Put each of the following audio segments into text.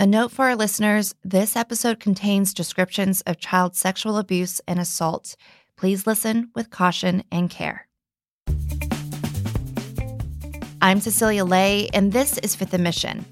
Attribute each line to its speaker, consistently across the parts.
Speaker 1: A note for our listeners this episode contains descriptions of child sexual abuse and assault. Please listen with caution and care. I'm Cecilia Lei, and this is Fifth & Mission.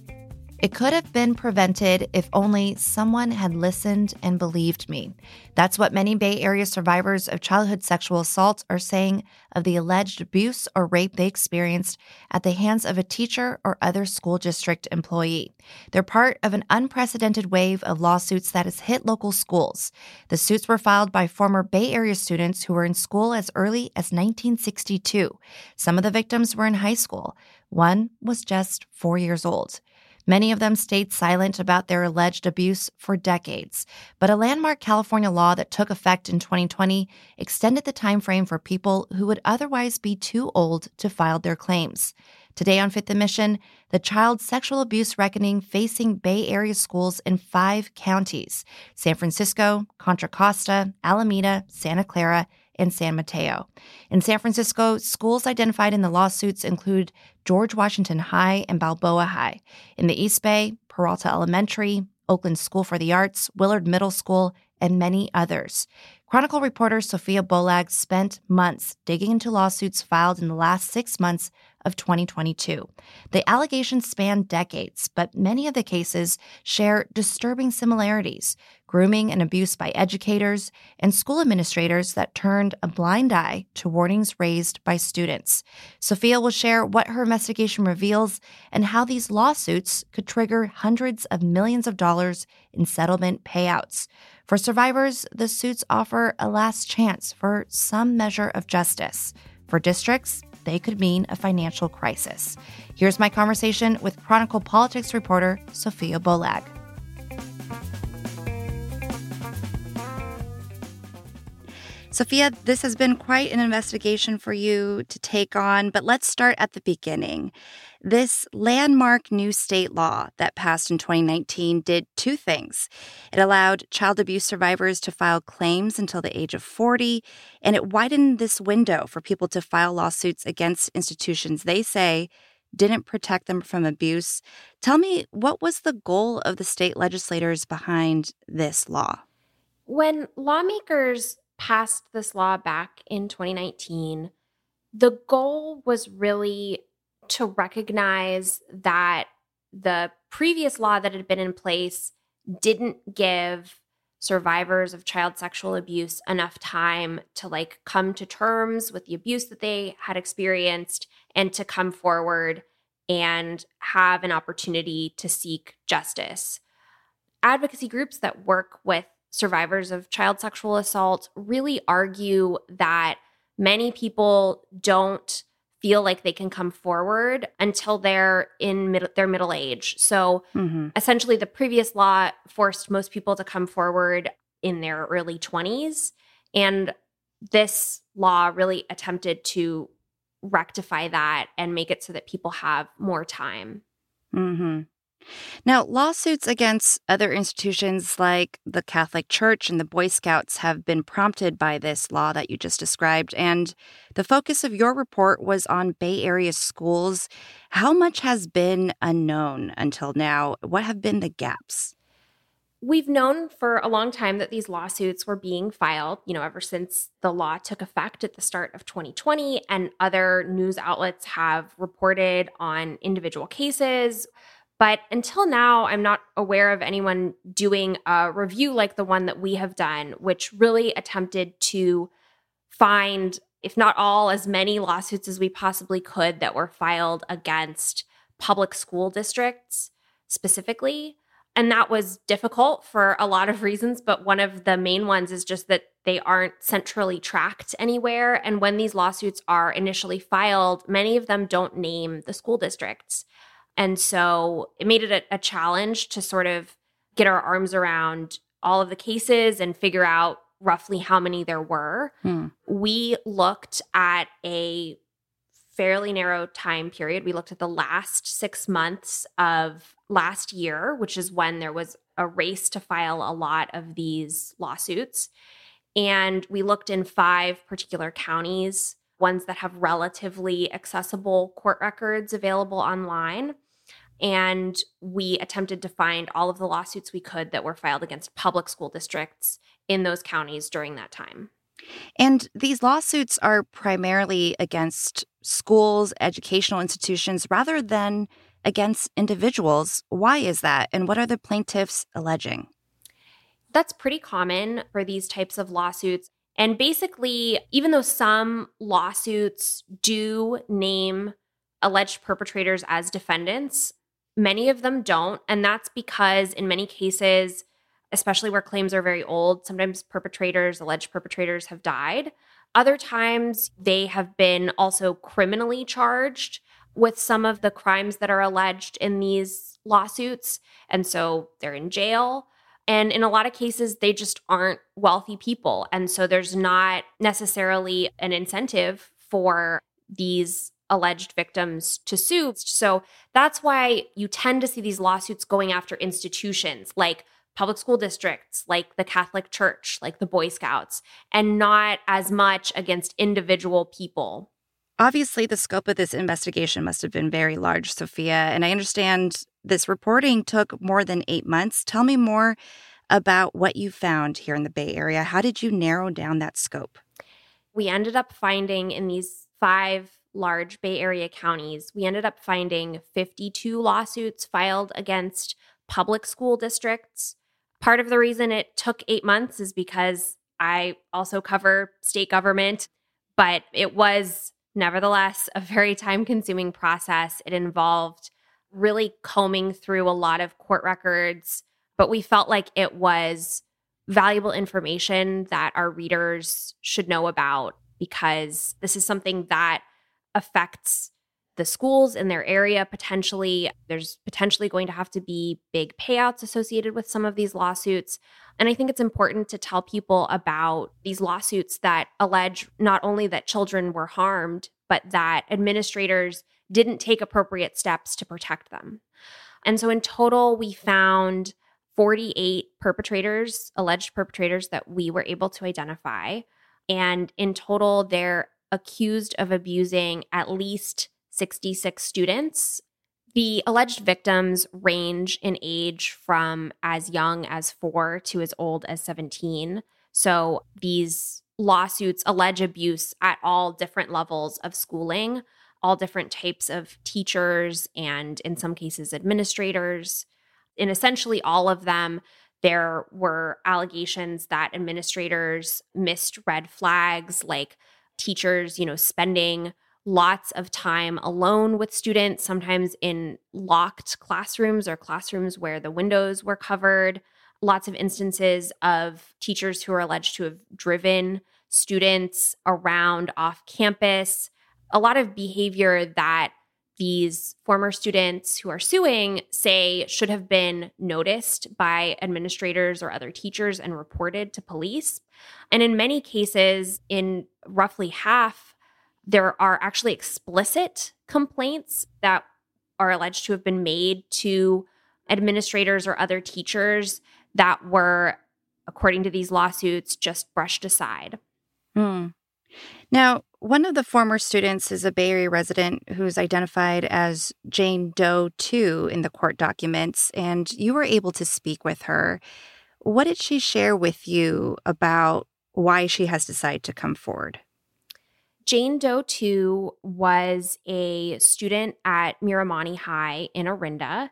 Speaker 1: It could have been prevented if only someone had listened and believed me. That's what many Bay Area survivors of childhood sexual assault are saying of the alleged abuse or rape they experienced at the hands of a teacher or other school district employee. They're part of an unprecedented wave of lawsuits that has hit local schools. The suits were filed by former Bay Area students who were in school as early as 1962. Some of the victims were in high school. One was just four years old. Many of them stayed silent about their alleged abuse for decades, but a landmark California law that took effect in 2020 extended the time frame for people who would otherwise be too old to file their claims. Today on Fifth & Mission, the child sexual abuse reckoning facing Bay Area schools in five counties San Francisco, Contra Costa, Alameda, Santa Clara, and San Mateo. In San Francisco, schools identified in the lawsuits include George Washington High and Balboa High. In the East Bay, Peralta Elementary, Oakland School for the Arts, Willard Middle School, and many others. Chronicle reporter Sophia Bollag spent months digging into lawsuits filed in the last six months of 2022. The allegations span decades, but many of the cases share disturbing similarities grooming and abuse by educators and school administrators that turned a blind eye to warnings raised by students. Sophia will share what her investigation reveals and how these lawsuits could trigger hundreds of millions of dollars in settlement payouts. For survivors, the suits offer a last chance for some measure of justice. For districts, they could mean a financial crisis. Here's my conversation with Chronicle politics reporter Sophia Bollag. Sophia, this has been quite an investigation for you to take on, but let's start at the beginning. This landmark new state law that passed in 2019 did two things. It allowed child abuse survivors to file claims until the age of 40, and it widened this window for people to file lawsuits against institutions they say didn't protect them from abuse. Tell me, what was the goal of the state legislators behind this law?
Speaker 2: When lawmakers passed this law back in 2019, the goal was really to recognize that the previous law that had been in place didn't give survivors of child sexual abuse enough time to like come to terms with the abuse that they had experienced and to come forward and have an opportunity to seek justice. Advocacy groups that work with survivors of child sexual assault really argue that many people don't feel like they can come forward until they're in mid- their middle age. So mm-hmm. essentially, the previous law forced most people to come forward in their early 20s. And this law really attempted to rectify that and make it so that people have more time.
Speaker 1: Mm-hmm. Now, lawsuits against other institutions like the Catholic Church and the Boy Scouts have been prompted by this law that you just described. And the focus of your report was on Bay Area schools. How much has been unknown until now? What have been the gaps?
Speaker 2: We've known for a long time that these lawsuits were being filed, you know, ever since the law took effect at the start of 2020, and other news outlets have reported on individual cases. But until now, I'm not aware of anyone doing a review like the one that we have done, which really attempted to find, if not all, as many lawsuits as we possibly could that were filed against public school districts specifically. And that was difficult for a lot of reasons, but one of the main ones is just that they aren't centrally tracked anywhere. And when these lawsuits are initially filed, many of them don't name the school districts. And so it made it a, a challenge to sort of get our arms around all of the cases and figure out roughly how many there were. Hmm. We looked at a fairly narrow time period. We looked at the last six months of last year, which is when there was a race to file a lot of these lawsuits. And we looked in five particular counties, ones that have relatively accessible court records available online. And we attempted to find all of the lawsuits we could that were filed against public school districts in those counties during that time.
Speaker 1: And these lawsuits are primarily against schools, educational institutions, rather than against individuals. Why is that? And what are the plaintiffs alleging?
Speaker 2: That's pretty common for these types of lawsuits. And basically, even though some lawsuits do name alleged perpetrators as defendants, many of them don't. And that's because, in many cases, especially where claims are very old, sometimes perpetrators, alleged perpetrators, have died. Other times, they have been also criminally charged with some of the crimes that are alleged in these lawsuits. And so they're in jail. And in a lot of cases, they just aren't wealthy people. And so there's not necessarily an incentive for these alleged victims to sue. So that's why you tend to see these lawsuits going after institutions like public school districts, like the Catholic Church, like the Boy Scouts, and not as much against individual people.
Speaker 1: Obviously, the scope of this investigation must have been very large, Sophia. And I understand this reporting took more than eight months. Tell me more about what you found here in the Bay Area. How did you narrow down that scope?
Speaker 2: We ended up finding in these five large Bay Area counties, we ended up finding 52 lawsuits filed against public school districts. Part of the reason it took eight months is because I also cover state government, but it was nevertheless a very time consuming process. It involved really combing through a lot of court records, but we felt like it was valuable information that our readers should know about because this is something that affects the schools in their area potentially. There's potentially going to have to be big payouts associated with some of these lawsuits. And I think it's important to tell people about these lawsuits that allege not only that children were harmed, but that administrators didn't take appropriate steps to protect them. And so in total, we found 48 perpetrators, alleged perpetrators that we were able to identify. And in total, they're accused of abusing at least 66 students. The alleged victims range in age from as young as four to as old as 17. So these lawsuits allege abuse at all different levels of schooling, all different types of teachers, and in some cases, administrators. In essentially all of them, there were allegations that administrators missed red flags like teachers, you know, spending lots of time alone with students, sometimes in locked classrooms or classrooms where the windows were covered. Lots of instances of teachers who are alleged to have driven students around off campus. A lot of behavior that these former students who are suing say should have been noticed by administrators or other teachers and reported to police. And in many cases, in roughly half, there are actually explicit complaints that are alleged to have been made to administrators or other teachers that were, according to these lawsuits, just brushed aside.
Speaker 1: Hmm. Now, one of the former students is a Bay Area resident who's identified as Jane Doe 2 in the court documents, and you were able to speak with her. What did she share with you about why she has decided to come forward?
Speaker 2: Jane Doe 2 was a student at Miramonte High in Orinda,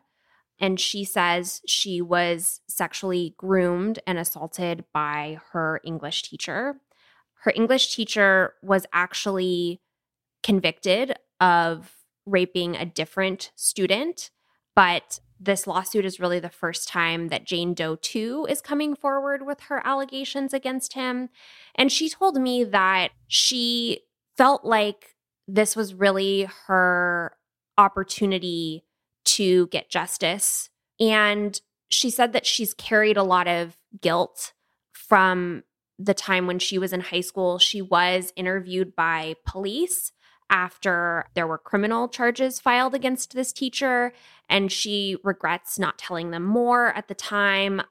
Speaker 2: And she says she was sexually groomed and assaulted by her English teacher her English teacher was actually convicted of raping a different student, but this lawsuit is really the first time that Jane Doe 2 is coming forward with her allegations against him. And she told me that she felt like this was really her opportunity to get justice. And she said that she's carried a lot of guilt from the time when she was in high school, she was interviewed by police after there were criminal charges filed against this teacher, and she regrets not telling them more at the time.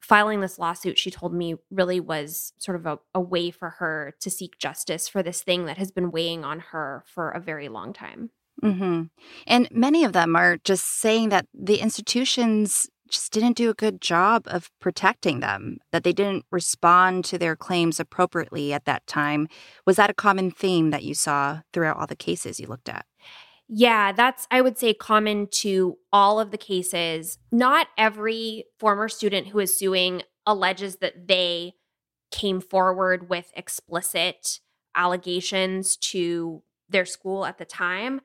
Speaker 2: Filing this lawsuit, she told me, really was sort of a, a way for her to seek justice for this thing that has been weighing on her for a very long time.
Speaker 1: Mm-hmm. And many of them are just saying that the institutions just didn't do a good job of protecting them, that they didn't respond to their claims appropriately at that time. Was that a common theme that you saw throughout all the cases you looked at?
Speaker 2: Yeah, that's, I would say, common to all of the cases. Not every former student who is suing alleges that they came forward with explicit allegations to their school at the time.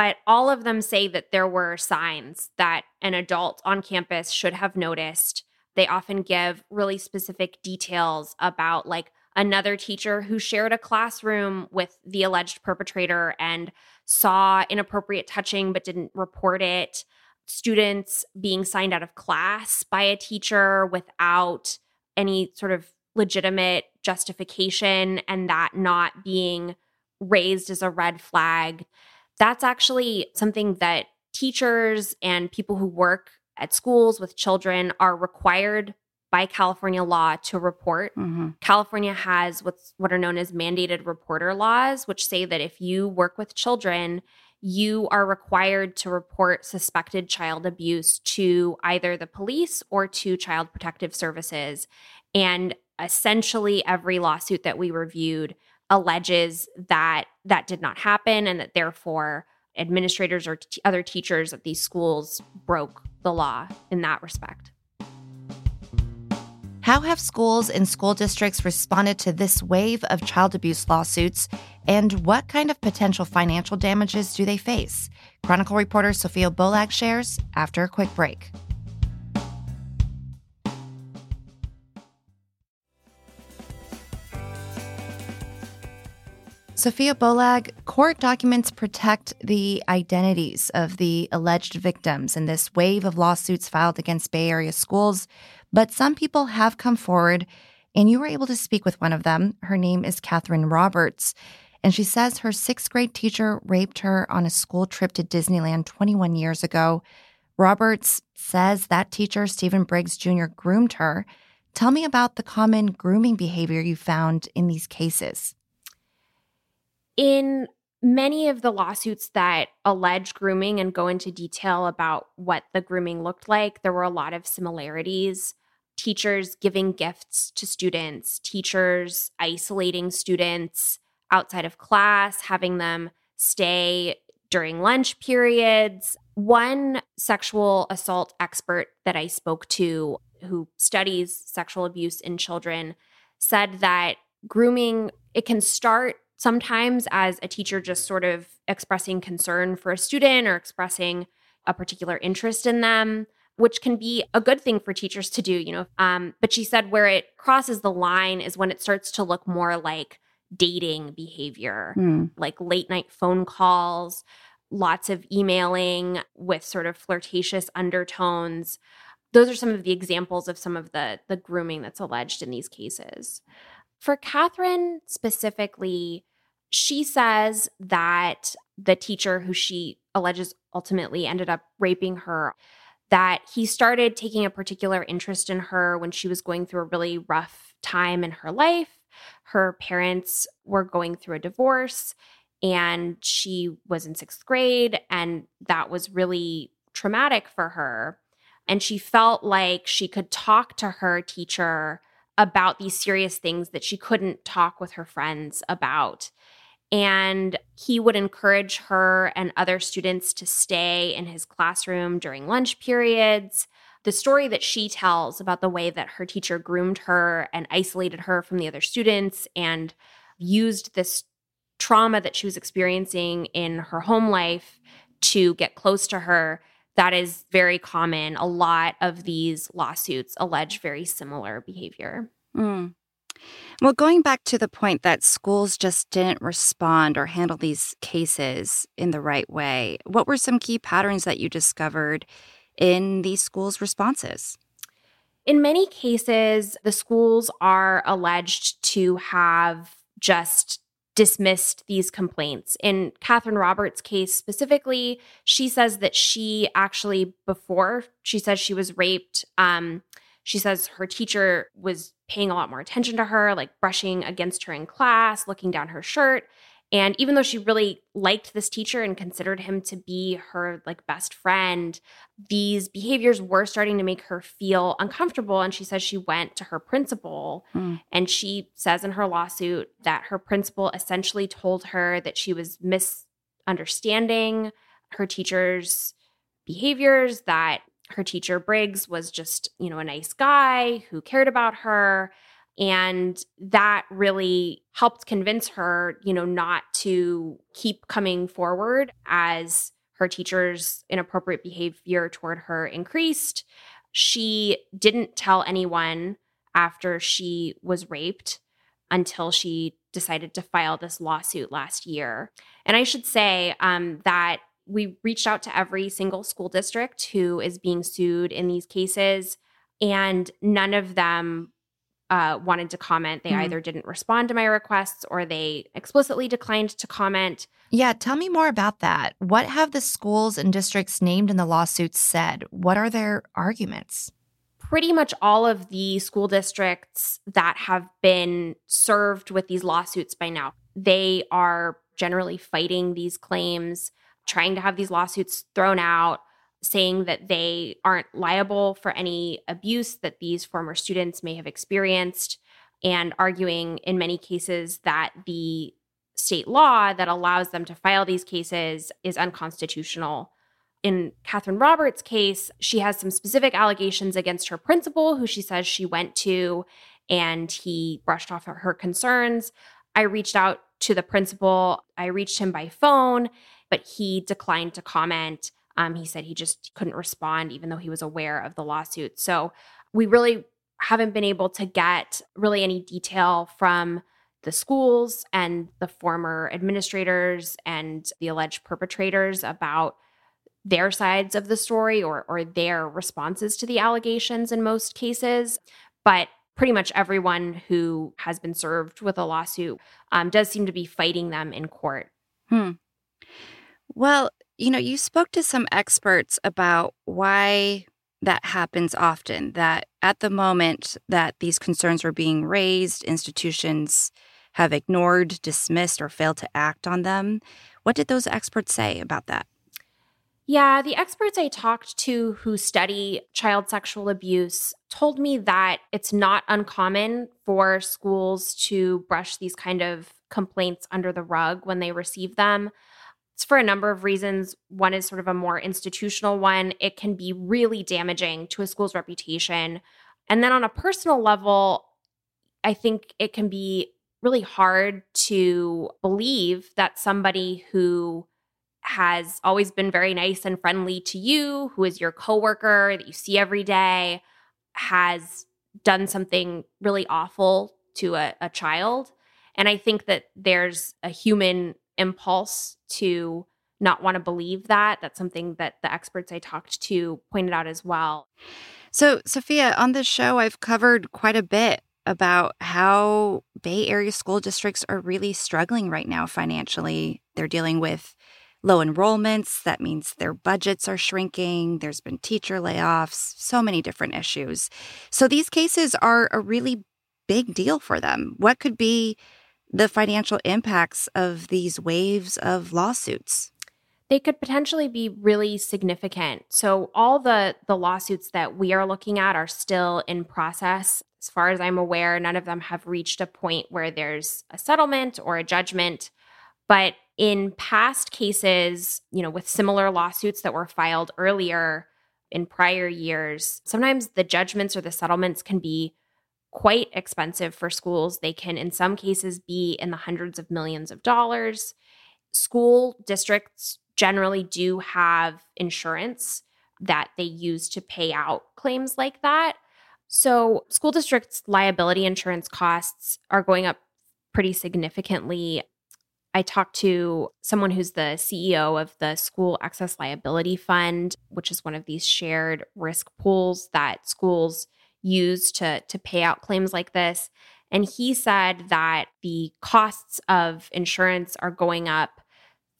Speaker 2: But all of them say that there were signs that an adult on campus should have noticed. They often give really specific details about, like, another teacher who shared a classroom with the alleged perpetrator and saw inappropriate touching but didn't report it, students being signed out of class by a teacher without any sort of legitimate justification, and that not being raised as a red flag. That's actually something that teachers and people who work at schools with children are required by California law to report. Mm-hmm. California has what's what are known as mandated reporter laws, which say that if you work with children, you are required to report suspected child abuse to either the police or to child protective services. And essentially every lawsuit that we reviewed alleges that that did not happen and that therefore administrators or t- other teachers at these schools broke the law in that respect.
Speaker 1: How have schools and school districts responded to this wave of child abuse lawsuits? And what kind of potential financial damages do they face? Chronicle reporter Sophia Bollag shares after a quick break. Sophia Bollag, court documents protect the identities of the alleged victims in this wave of lawsuits filed against Bay Area schools. But some people have come forward, and you were able to speak with one of them. Her name is Catherine Roberts. And she says her sixth grade teacher raped her on a school trip to Disneyland 21 years ago. Roberts says that teacher, Stephen Briggs Jr., groomed her. Tell me about the common grooming behavior you found in these cases.
Speaker 2: In many of the lawsuits that allege grooming and go into detail about what the grooming looked like, there were a lot of similarities teachers giving gifts to students, teachers isolating students outside of class, having them stay during lunch periods. One sexual assault expert that I spoke to who studies sexual abuse in children said that grooming it can start sometimes as a teacher just sort of expressing concern for a student or expressing a particular interest in them which can be a good thing for teachers to do, you know. Um, but she said where it crosses the line is when it starts to look more like dating behavior, mm. like late night phone calls, lots of emailing with sort of flirtatious undertones. Those are some of the examples of some of the the grooming that's alleged in these cases. For Catherine specifically, she says that the teacher who she alleges ultimately ended up raping her that he started taking a particular interest in her when she was going through a really rough time in her life. Her parents were going through a divorce and she was in sixth grade, and that was really traumatic for her. And she felt like she could talk to her teacher about these serious things that she couldn't talk with her friends about. And he would encourage her and other students to stay in his classroom during lunch periods. The story that she tells about the way that her teacher groomed her and isolated her from the other students and used this trauma that she was experiencing in her home life to get close to her, that is very common. A lot of these lawsuits allege very similar behavior. Mm.
Speaker 1: Well, going back to the point that schools just didn't respond or handle these cases in the right way, what were some key patterns that you discovered in these schools' responses?
Speaker 2: In many cases, the schools are alleged to have just dismissed these complaints. In Catherine Roberts' case specifically, she says that she actually, before she says she was raped, um, she says her teacher was paying a lot more attention to her, like brushing against her in class, looking down her shirt. And even though she really liked this teacher and considered him to be her like best friend, these behaviors were starting to make her feel uncomfortable. And she says she went to her principal mm. and she says in her lawsuit that her principal essentially told her that she was misunderstanding her teacher's behaviors, that her teacher Briggs was just, you know, a nice guy who cared about her and that really helped convince her, you know, not to keep coming forward as her teacher's inappropriate behavior toward her increased. She didn't tell anyone after she was raped until she decided to file this lawsuit last year. And I should say um, that we reached out to every single school district who is being sued in these cases, and none of them uh, wanted to comment. They mm either didn't respond to my requests or they explicitly declined to comment.
Speaker 1: Yeah, tell me more about that. What have the schools and districts named in the lawsuits said? What are their arguments?
Speaker 2: Pretty much all of the school districts that have been served with these lawsuits by now, they are generally fighting these claims, trying to have these lawsuits thrown out saying that they aren't liable for any abuse that these former students may have experienced, and arguing in many cases that the state law that allows them to file these cases is unconstitutional. In Catherine Roberts' case, she has some specific allegations against her principal, who she says she went to and he brushed off her concerns. I reached out to the principal, I reached him by phone, but he declined to comment. Um, he said he just couldn't respond, even though he was aware of the lawsuit. So we really haven't been able to get really any detail from the schools and the former administrators and the alleged perpetrators about their sides of the story or or their responses to the allegations in most cases but pretty much everyone who has been served with a lawsuit um, does seem to be fighting them in court
Speaker 1: hmm. Well you know, you spoke to some experts about why that happens often, that at the moment that these concerns were being raised, institutions have ignored, dismissed, or failed to act on them. What did those experts say about that?
Speaker 2: Yeah, the experts I talked to who study child sexual abuse told me that it's not uncommon for schools to brush these kind of complaints under the rug when they receive them. It's for a number of reasons. One is sort of a more institutional one. It can be really damaging to a school's reputation. And then on a personal level, I think it can be really hard to believe that somebody who has always been very nice and friendly to you, who is your coworker that you see every day, has done something really awful to a, a child. And I think that there's a human impulse to not want to believe that. That's something that the experts I talked to pointed out as well.
Speaker 1: So, Sophia, on this show, I've covered quite a bit about how Bay Area school districts are really struggling right now financially. They're dealing with low enrollments. That means their budgets are shrinking. There's been teacher layoffs, so many different issues. So, these cases are a really big deal for them. What could be the financial impacts of these waves of lawsuits?
Speaker 2: They could potentially be really significant. So all the the lawsuits that we are looking at are still in process. As far as I'm aware, none of them have reached a point where there's a settlement or a judgment. But in past cases, you know, with similar lawsuits that were filed earlier in prior years, sometimes the judgments or the settlements can be quite expensive for schools. They can, in some cases, be in the hundreds of millions of dollars. School districts generally do have insurance that they use to pay out claims like that. So, school districts' liability insurance costs are going up pretty significantly. I talked to someone who's the CEO of the School Excess Liability Fund, which is one of these shared risk pools that schools use to to pay out claims like this. And he said that the costs of insurance are going up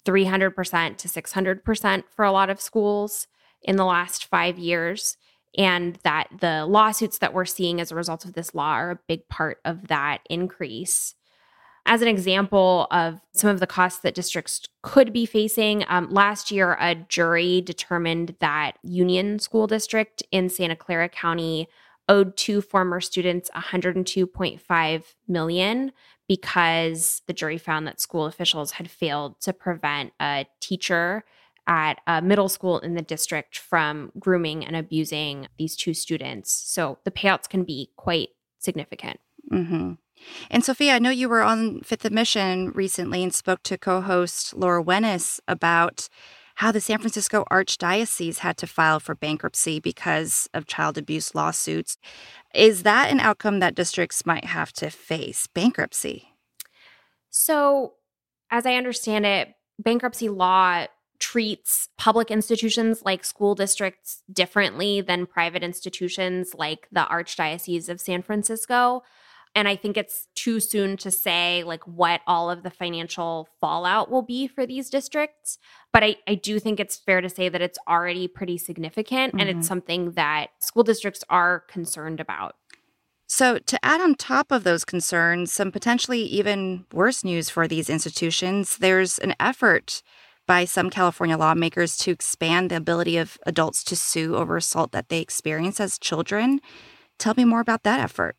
Speaker 2: 300% to 600% for a lot of schools in the last 5 years and that the lawsuits that we're seeing as a result of this law are a big part of that increase. As an example of some of the costs that districts could be facing, um, last year a jury determined that Union School District in Santa Clara County owed two former students 102.5 million because the jury found that school officials had failed to prevent a teacher at a middle school in the district from grooming and abusing these two students. So the payouts can be quite significant.
Speaker 1: Mm-hmm. And Sophia, I know you were on Fifth and Mission recently and spoke to co host Laura Wenus about how the San Francisco Archdiocese had to file for bankruptcy because of child abuse lawsuits. Is that an outcome that districts might have to face bankruptcy?
Speaker 2: So, as I understand it, bankruptcy law treats public institutions like school districts differently than private institutions like the Archdiocese of San Francisco. And I think it's too soon to say like what all of the financial fallout will be for these districts. But I, I do think it's fair to say that it's already pretty significant mm-hmm. and it's mm-hmm. something that school districts are concerned about.
Speaker 1: So, to add on top of those concerns, some potentially even worse news for these institutions, there's an effort by some California lawmakers to expand the ability of adults to sue over assault that they experience as children. Tell me more about that effort.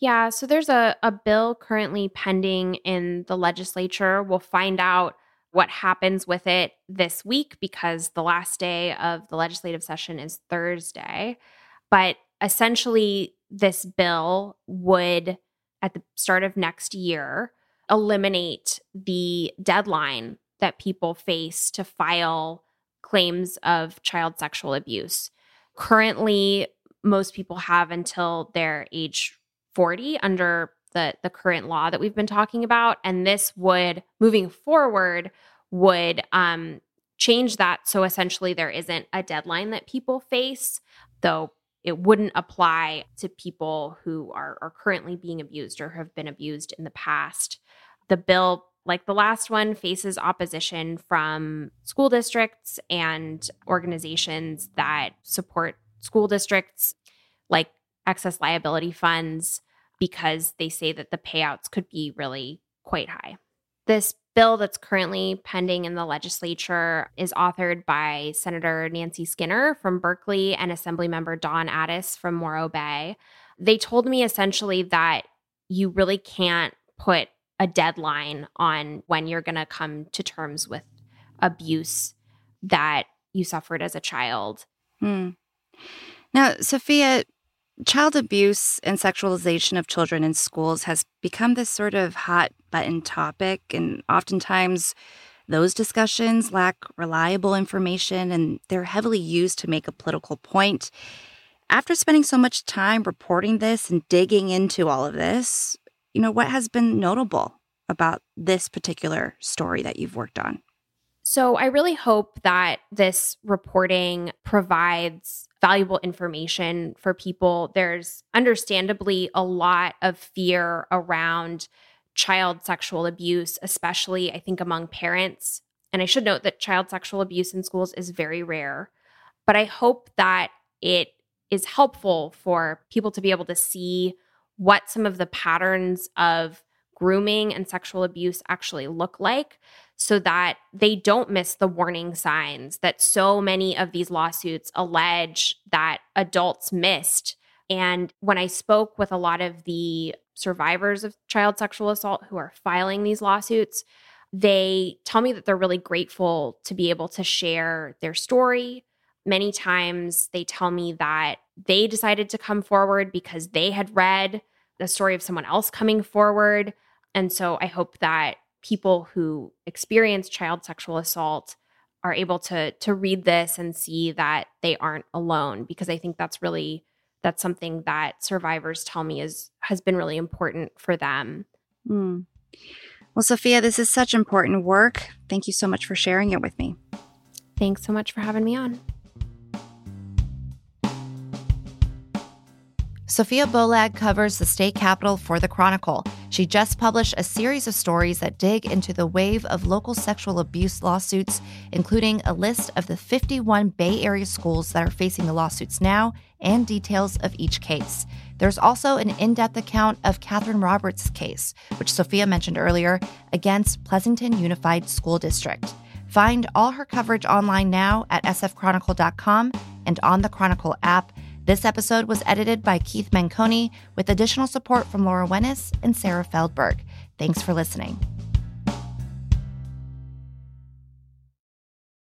Speaker 2: Yeah, so there's a, a bill currently pending in the legislature. We'll find out what happens with it this week because the last day of the legislative session is Thursday. But essentially, this bill would, at the start of next year, eliminate the deadline that people face to file claims of child sexual abuse. Currently, most people have until their age 40 under the, the current law that we've been talking about. And this would, moving forward, would um, change that. So essentially, there isn't a deadline that people face, though it wouldn't apply to people who are, are currently being abused or have been abused in the past. The bill like the last one, faces opposition from school districts and organizations that support school districts, like excess liability funds, because they say that the payouts could be really quite high. This bill that's currently pending in the legislature is authored by Senator Nancy Skinner from Berkeley and Assemblymember Dawn Addis from Morro Bay. They told me essentially that you really can't put a deadline on when you're going to come to terms with abuse that you suffered as a child.
Speaker 1: Hmm. Now, Sophia, child abuse and sexualization of children in schools has become this sort of hot button topic, and oftentimes those discussions lack reliable information and they're heavily used to make a political point. After spending so much time reporting this and digging into all of this, you know, what has been notable about this particular story that you've worked on?
Speaker 2: So, I really hope that this reporting provides valuable information for people. There's understandably a lot of fear around child sexual abuse, especially, I think, among parents. And I should note that child sexual abuse in schools is very rare. But I hope that it is helpful for people to be able to see what some of the patterns of grooming and sexual abuse actually look like so that they don't miss the warning signs that so many of these lawsuits allege that adults missed. And when I spoke with a lot of the survivors of child sexual assault who are filing these lawsuits, they tell me that they're really grateful to be able to share their story. Many times they tell me that they decided to come forward because they had read the story of someone else coming forward and so I hope that people who experience child sexual assault are able to to read this and see that they aren't alone because I think that's really that's something that survivors tell me is has been really important for them.
Speaker 1: Mm. Well, Sophia, this is such important work. Thank you so much for sharing it with me.
Speaker 2: Thanks so much for having me on.
Speaker 1: Sophia Bollag covers the state capitol for the Chronicle. She just published a series of stories that dig into the wave of local sexual abuse lawsuits, including a list of the 51 Bay Area schools that are facing the lawsuits now and details of each case. There's also an in depth account of Catherine Roberts' case, which Sophia mentioned earlier, against Pleasanton Unified School District. Find all her coverage online now at sfchronicle.com and on the Chronicle app. This episode was edited by Keith Menconi with additional support from Laura Wenus and Sarah Feldberg. Thanks for listening.